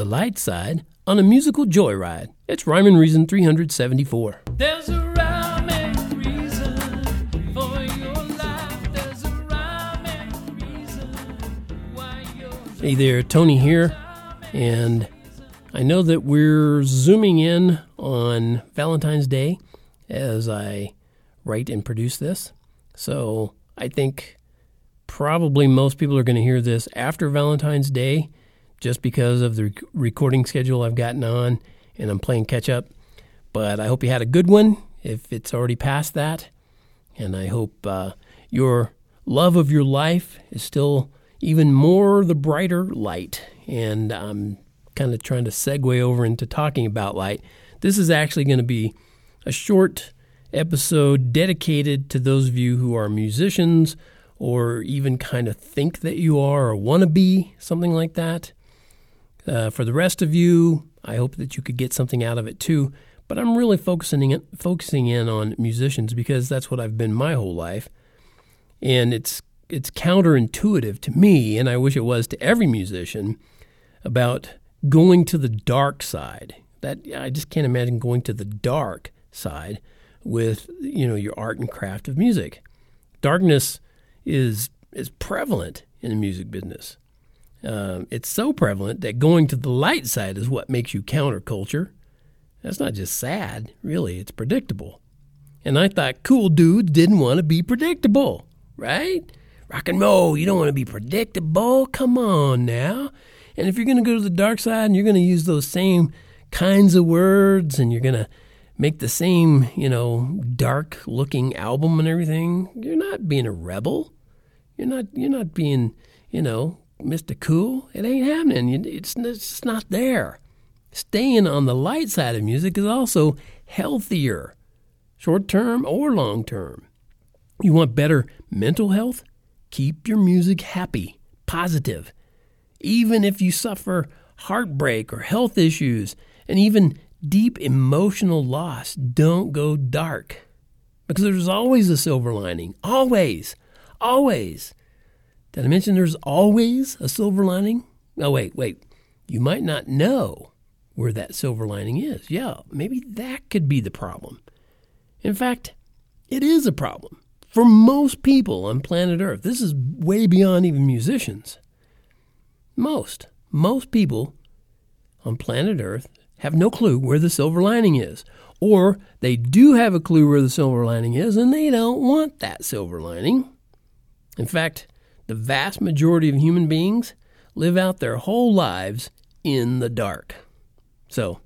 The Light Side on a musical joyride. It's Rhyme and Reason 374. There's a rhyme and reason for your life. There's a rhyme and reason why you're Hey there, Tony here, and I know that we're zooming in on Valentine's Day as I write and produce this. So I think probably most people are going to hear this after Valentine's Day just because of the rec- recording schedule I've gotten on and I'm playing catch up. But I hope you had a good one if it's already past that. And I hope uh, your love of your life is still even more the brighter light. And I'm kind of trying to segue over into talking about light. This is actually going to be a short episode dedicated to those of you who are musicians or even kind of think that you are or want to be, something like that. Uh, for the rest of you, I hope that you could get something out of it too. But I'm really focusing in, focusing in on musicians because that's what I've been my whole life, and it's it's counterintuitive to me, and I wish it was to every musician, about going to the dark side. That I just can't imagine going to the dark side with you know your art and craft of music. Darkness is is prevalent in the music business. Um, it's so prevalent that going to the light side is what makes you counterculture. That's not just sad, really, it's predictable. And I thought cool dudes didn't want to be predictable, right? Rock and roll, you don't want to be predictable. Come on now. And if you're going to go to the dark side and you're going to use those same kinds of words and you're going to make the same, you know, dark looking album and everything, you're not being a rebel. You're not you're not being, you know, Mr. Cool. It ain't happening. It's, it's not there. Staying on the light side of music is also healthier, short term or long term. You want better mental health? Keep your music happy, positive. Even if you suffer heartbreak or health issues and even deep emotional loss, don't go dark. Because there's always a silver lining. Always. Always. Did I mention there's always a silver lining? Oh, wait, wait. You might not know where that silver lining is. Yeah, maybe that could be the problem. In fact, it is a problem for most people on planet Earth. This is way beyond even musicians. Most, most people on planet Earth have no clue where the silver lining is. Or they do have a clue where the silver lining is and they don't want that silver lining. In fact, the vast majority of human beings live out their whole lives in the dark. So,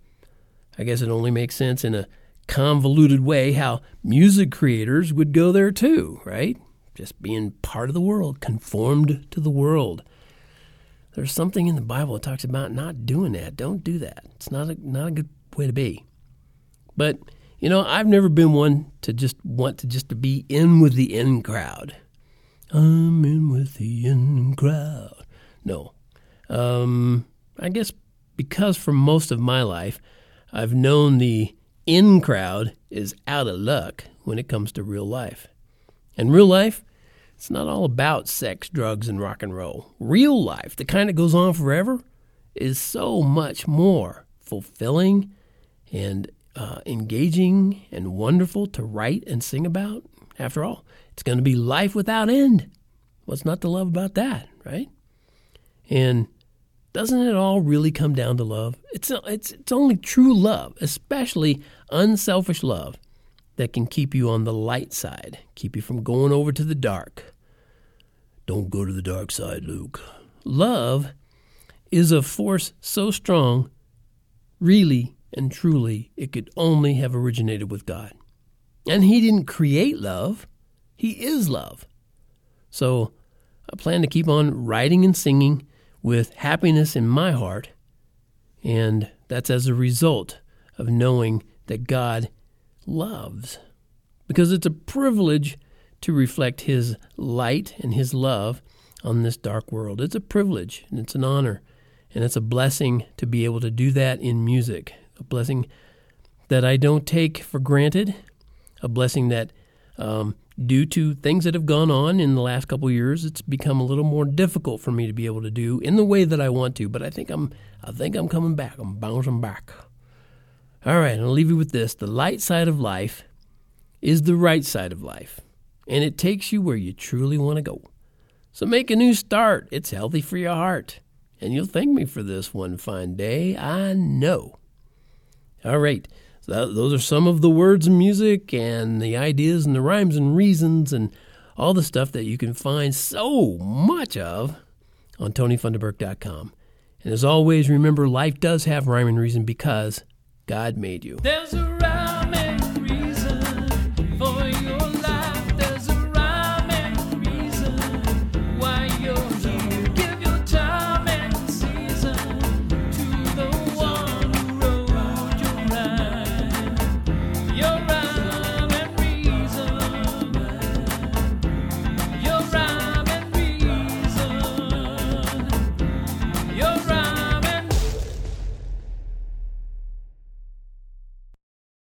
I guess it only makes sense in a convoluted way how music creators would go there too, right? Just being part of the world, conformed to the world. There's something in the Bible that talks about not doing that. Don't do that. It's not a, not a good way to be. But, you know, I've never been one to just want to just to be in with the in crowd. I'm in in crowd. No. Um, I guess because for most of my life, I've known the in crowd is out of luck when it comes to real life. And real life, it's not all about sex, drugs, and rock and roll. Real life, the kind that goes on forever, is so much more fulfilling and uh, engaging and wonderful to write and sing about. After all, it's going to be life without end. What's not to love about that, right? And doesn't it all really come down to love? It's it's it's only true love, especially unselfish love, that can keep you on the light side, keep you from going over to the dark. Don't go to the dark side, Luke. Love is a force so strong, really and truly, it could only have originated with God. And He didn't create love, He is love. So I plan to keep on writing and singing with happiness in my heart, and that's as a result of knowing that God loves. Because it's a privilege to reflect His light and His love on this dark world. It's a privilege and it's an honor, and it's a blessing to be able to do that in music. A blessing that I don't take for granted, a blessing that um, due to things that have gone on in the last couple years, it's become a little more difficult for me to be able to do in the way that I want to. But I think I'm, I think I'm coming back. I'm bouncing back. All right, I'll leave you with this: the light side of life is the right side of life, and it takes you where you truly want to go. So make a new start. It's healthy for your heart, and you'll thank me for this one fine day. I know. All right. So those are some of the words and music and the ideas and the rhymes and reasons and all the stuff that you can find so much of on TonyFunderburk.com. And as always, remember life does have rhyme and reason because God made you.